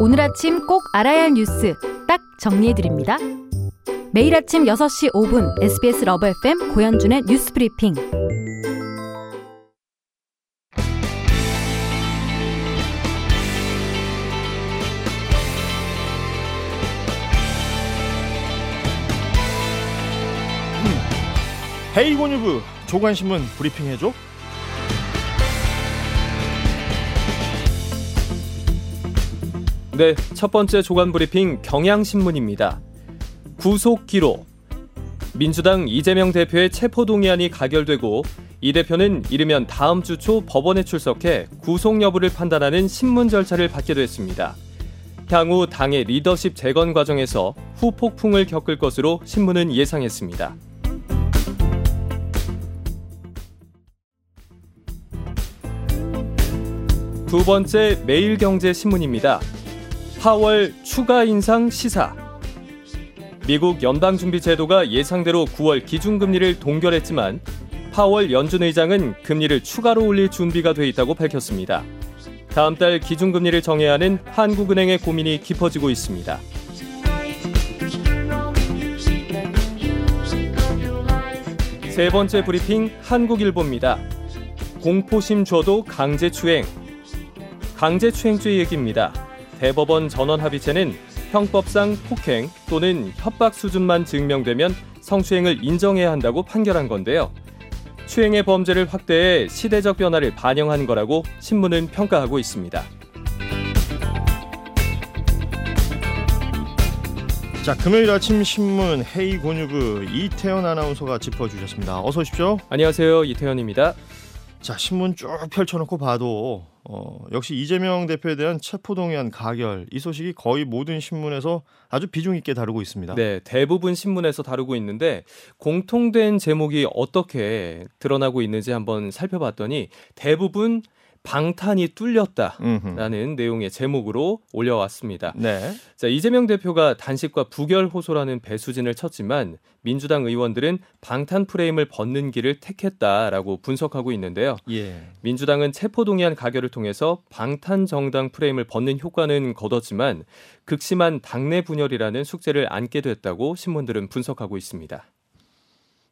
오늘 아침 꼭 알아야 할 뉴스 딱 정리해 드립니다. 매일 아침 6시 5분 SBS 러브 FM 고현준의 뉴스 브리핑. Hey 고뉴브 조간신문 브리핑 해줘. 네, 첫 번째 조간 브리핑 경향신문입니다. 구속 기록. 민주당 이재명 대표의 체포 동의안이 가결되고 이 대표는 이르면 다음 주 초 법원에 출석해 구속 여부를 판단하는 신문 절차를 받게 됐습니다. 향후 당의 리더십 재건 과정에서 후폭풍을 겪을 것으로 신문은 예상했습니다. 두 번째 매일경제 신문입니다. 파월 추가 인상 시사. 미국 연방준비제도가 예상대로 9월 기준금리를 동결했지만 파월 연준 의장은 금리를 추가로 올릴 준비가 돼 있다고 밝혔습니다. 다음 달 기준금리를 정해야 하는 한국은행의 고민이 깊어지고 있습니다. 세 번째 브리핑 한국일보입니다. 공포심 줘도 강제추행. 강제추행죄 얘기입니다. 대법원 전원 합의체는 형법상 폭행 또는 협박 수준만 증명되면 성추행을 인정해야 한다고 판결한 건데요. 추행의 범죄를 확대해 시대적 변화를 반영한 거라고 신문은 평가하고 있습니다. 자, 금요일 아침 신문 헤이곤유브 이태현 아나운서가 짚어주셨습니다. 어서 오십시오. 안녕하세요. 이태현입니다. 자, 신문 쭉 펼쳐놓고 봐도 어, 역시 이재명 대표에 대한 체포동의안 가결 이 소식이 거의 모든 신문에서 아주 비중 있게 다루고 있습니다. 네, 대부분 신문에서 다루고 있는데 공통된 제목이 어떻게 드러나고 있는지 한번 살펴봤더니 대부분 방탄이 뚫렸다라는 음흠. 내용의 제목으로 올려왔습니다. 네. 자, 이재명 대표가 단식과 부결 호소라는 배수진을 쳤지만 민주당 의원들은 방탄 프레임을 벗는 길을 택했다라고 분석하고 있는데요. 예. 민주당은 체포동의안 가결을 통해서 방탄 정당 프레임을 벗는 효과는 거뒀지만 극심한 당내 분열이라는 숙제를 안게 됐다고 신문들은 분석하고 있습니다.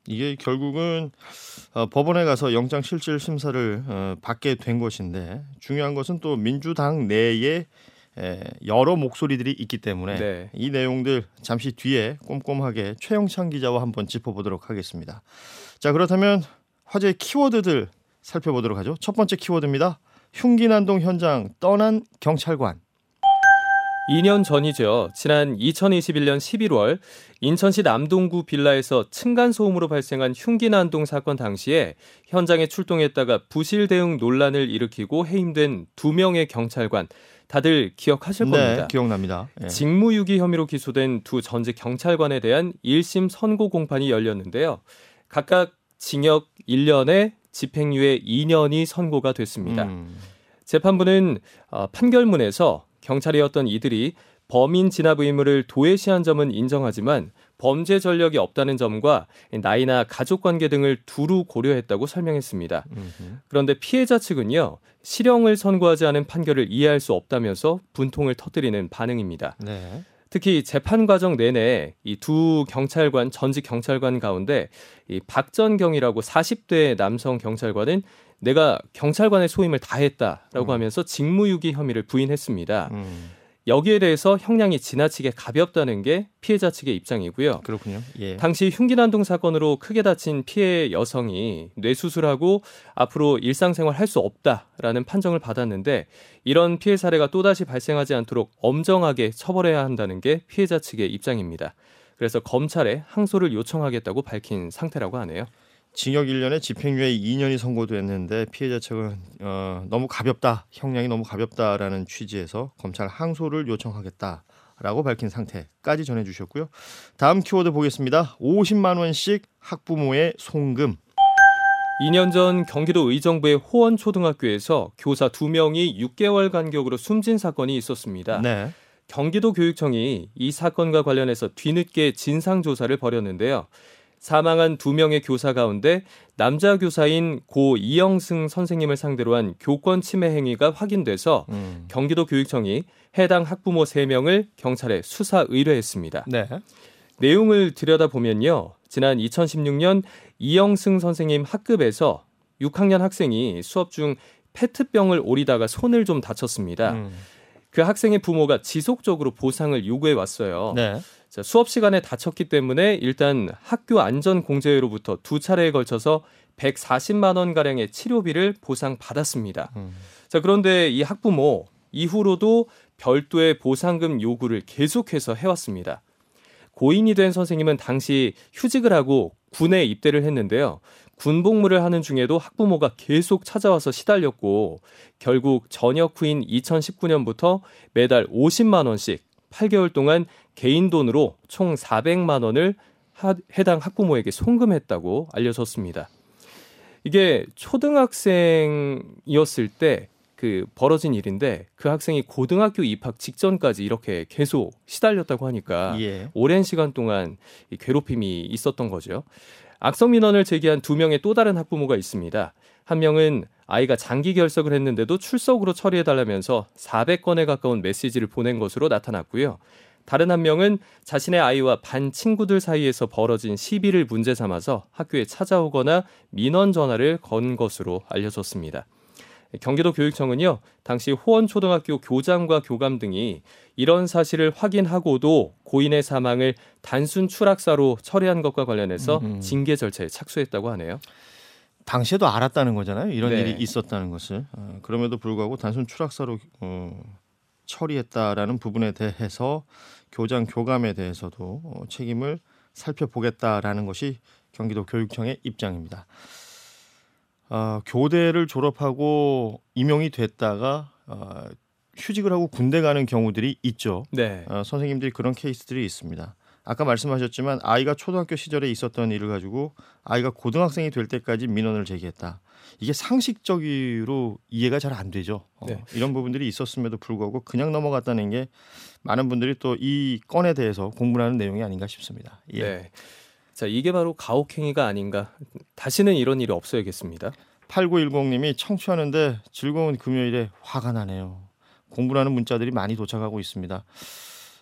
이게 결국은 어, 법원에 가서 영장 실질 심사를 어, 받게 된 것인데 중요한 것은 또 민주당 내에 에, 여러 목소리들이 있기 때문에 네. 이 내용들 잠시 뒤에 꼼꼼하게 최영창 기자와 한번 짚어보도록 하겠습니다. 자 그렇다면 화제 키워드들 살펴보도록 하죠. 첫 번째 키워드입니다. 흉기난동 현장 떠난 경찰관. 2년 전이죠. 지난 2021년 11월 인천시 남동구 빌라에서 층간 소음으로 발생한 흉기 난동 사건 당시에 현장에 출동했다가 부실 대응 논란을 일으키고 해임된 두 명의 경찰관 다들 기억하실 네, 겁니다. 기억납니다. 네. 직무유기 혐의로 기소된 두 전직 경찰관에 대한 1심 선고 공판이 열렸는데요. 각각 징역 1년에 집행유예 2년이 선고가 됐습니다. 음. 재판부는 어, 판결문에서 경찰이었던 이들이 범인 진압 의무를 도외시한 점은 인정하지만 범죄 전력이 없다는 점과 나이나 가족 관계 등을 두루 고려했다고 설명했습니다. 그런데 피해자 측은요, 실형을 선고하지 않은 판결을 이해할 수 없다면서 분통을 터뜨리는 반응입니다. 네. 특히 재판 과정 내내 이 두 경찰관 전직 경찰관 가운데 이 박전경이라고 40대 남성 경찰관은 내가 경찰관의 소임을 다했다라고 음. 하면서 직무유기 혐의를 부인했습니다. 음. 여기에 대해서 형량이 지나치게 가볍다는 게 피해자 측의 입장이고요. 그렇군요. 예. 당시 흉기난동 사건으로 크게 다친 피해 여성이 뇌수술하고 앞으로 일상생활 할 수 없다라는 판정을 받았는데 이런 피해 사례가 또다시 발생하지 않도록 엄정하게 처벌해야 한다는 게 피해자 측의 입장입니다. 그래서 검찰에 항소를 요청하겠다고 밝힌 상태라고 하네요. 징역 1년에 집행유예 2년이 선고됐는데 피해자 측은 어, 너무 가볍다, 형량이 너무 가볍다라는 취지에서 검찰 항소를 요청하겠다라고 밝힌 상태까지 전해주셨고요. 다음 키워드 보겠습니다. 50만 원씩 학부모의 송금. 2년 전 경기도 의정부의 호원초등학교에서 교사 2명이 6개월 간격으로 숨진 사건이 있었습니다. 네. 경기도 교육청이 이 사건과 관련해서 뒤늦게 진상조사를 벌였는데요. 사망한 두 명의 교사 가운데 남자 교사인 고 이영승 선생님을 상대로 한 교권 침해 행위가 확인돼서 음. 경기도 교육청이 해당 학부모 3명을 경찰에 수사 의뢰했습니다. 네. 내용을 들여다보면요. 지난 2016년 이영승 선생님 학급에서 6학년 학생이 수업 중 페트병을 오리다가 손을 좀 다쳤습니다. 음. 그 학생의 부모가 지속적으로 보상을 요구해 왔어요. 네. 자, 수업 시간에 다쳤기 때문에 일단 학교 안전 공제회로부터 두 차례에 걸쳐서 140만 원 가량의 치료비를 보상받았습니다. 음. 자, 그런데 이 학부모 이후로도 별도의 보상금 요구를 계속해서 해왔습니다. 고인이 된 선생님은 당시 휴직을 하고 군에 입대를 했는데요. 군복무를 하는 중에도 학부모가 계속 찾아와서 시달렸고 결국 전역 후인 2019년부터 매달 50만 원씩 8개월 동안 개인 돈으로 총 400만 원을 하, 해당 학부모에게 송금했다고 알려졌습니다. 이게 초등학생이었을 때 그 벌어진 일인데 그 학생이 고등학교 입학 직전까지 이렇게 계속 시달렸다고 하니까 예. 오랜 시간 동안 괴롭힘이 있었던 거죠. 악성 민원을 제기한 두 명의 또 다른 학부모가 있습니다. 한 명은 아이가 장기 결석을 했는데도 출석으로 처리해달라면서 400건에 가까운 메시지를 보낸 것으로 나타났고요. 다른 한 명은 자신의 아이와 반 친구들 사이에서 벌어진 시비를 문제 삼아서 학교에 찾아오거나 민원 전화를 건 것으로 알려졌습니다. 경기도 교육청은요, 당시 호원초등학교 교장과 교감 등이 이런 사실을 확인하고도 고인의 사망을 단순 추락사로 처리한 것과 관련해서 음. 징계 절차에 착수했다고 하네요. 당시에도 알았다는 거잖아요. 이런 네. 일이 있었다는 것을. 어, 그럼에도 불구하고 단순 추락사로 어, 처리했다라는 부분에 대해서 교장 교감에 대해서도 어, 책임을 살펴보겠다라는 것이 경기도 교육청의 입장입니다. 어, 교대를 졸업하고 임용이 됐다가 어, 휴직을 하고 군대 가는 경우들이 있죠. 네. 어, 선생님들이 그런 케이스들이 있습니다. 아까 말씀하셨지만 아이가 초등학교 시절에 있었던 일을 가지고 아이가 고등학생이 될 때까지 민원을 제기했다. 이게 상식적으로 이해가 잘 안 되죠. 어, 네. 이런 부분들이 있었음에도 불구하고 그냥 넘어갔다는 게 많은 분들이 또 이 건에 대해서 공부하는 내용이 아닌가 싶습니다. 예. 네. 자, 이게 바로 가혹행위가 아닌가. 다시는 이런 일이 없어야겠습니다. 8910님이 청취하는데 즐거운 금요일에 화가 나네요. 공부라는 문자들이 많이 도착하고 있습니다.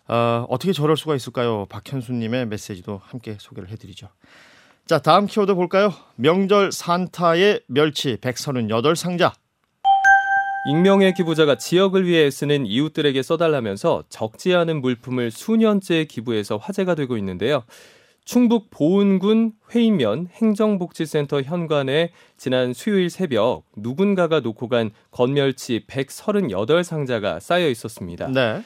어, 어떻게 저럴 수가 있을까요? 박현수님의 메시지도 함께 소개를 해드리죠. 자, 다음 키워드 볼까요? 명절 산타의 멸치 138상자. 익명의 기부자가 지역을 위해 쓰는 이웃들에게 써달라면서 적지 않은 물품을 수년째 기부해서 화제가 되고 있는데요. 충북 보은군 회인면 행정복지센터 현관에 지난 수요일 새벽 누군가가 놓고 간 건멸치 138상자가 쌓여 있었습니다. 네.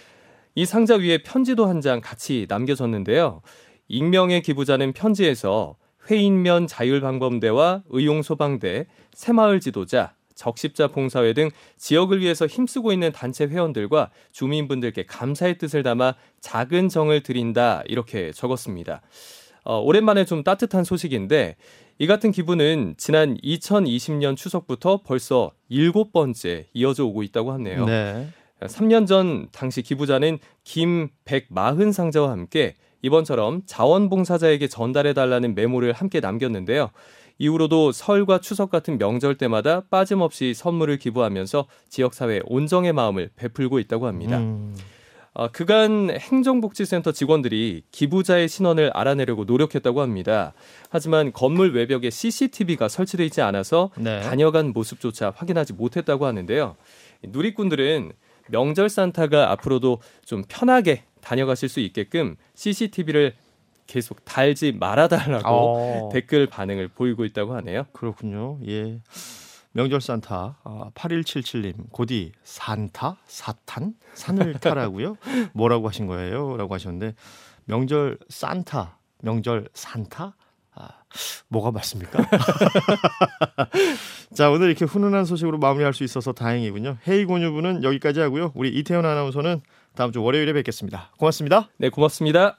이 상자 위에 편지도 한 장 같이 남겨졌는데요. 익명의 기부자는 편지에서 회인면 자율방범대와 의용소방대, 새마을 지도자, 적십자 봉사회 등 지역을 위해서 힘쓰고 있는 단체 회원들과 주민분들께 감사의 뜻을 담아 작은 정을 드린다 이렇게 적었습니다. 어, 오랜만에 좀 따뜻한 소식인데 이 같은 기부는 지난 2020년 추석부터 벌써 일곱 번째 이어져 오고 있다고 하네요. 네. 3년 전 당시 기부자는 김백마흔 상자와 함께 이번처럼 자원봉사자에게 전달해 달라는 메모를 함께 남겼는데요. 이후로도 설과 추석 같은 명절 때마다 빠짐없이 선물을 기부하면서 지역사회 온정의 마음을 베풀고 있다고 합니다. 음. 어, 그간 행정복지센터 직원들이 기부자의 신원을 알아내려고 노력했다고 합니다. 하지만 건물 외벽에 CCTV가 설치되어 있지 않아서 네. 다녀간 모습조차 확인하지 못했다고 하는데요. 누리꾼들은 명절 산타가 앞으로도 좀 편하게 다녀가실 수 있게끔 CCTV를 계속 달지 말아달라고 어. 댓글 반응을 보이고 있다고 하네요. 그렇군요. 예. 명절 산타 아, 8177님 고디 산타 사탄 산을 타라고요? 뭐라고 하신 거예요? 라고 하셨는데 명절 산타 명절 산타 아, 뭐가 맞습니까? 자 오늘 이렇게 훈훈한 소식으로 마무리할 수 있어서 다행이군요. 헤이곤유부는 여기까지 하고요. 우리 이태현 아나운서는 다음 주 월요일에 뵙겠습니다. 고맙습니다. 네 고맙습니다.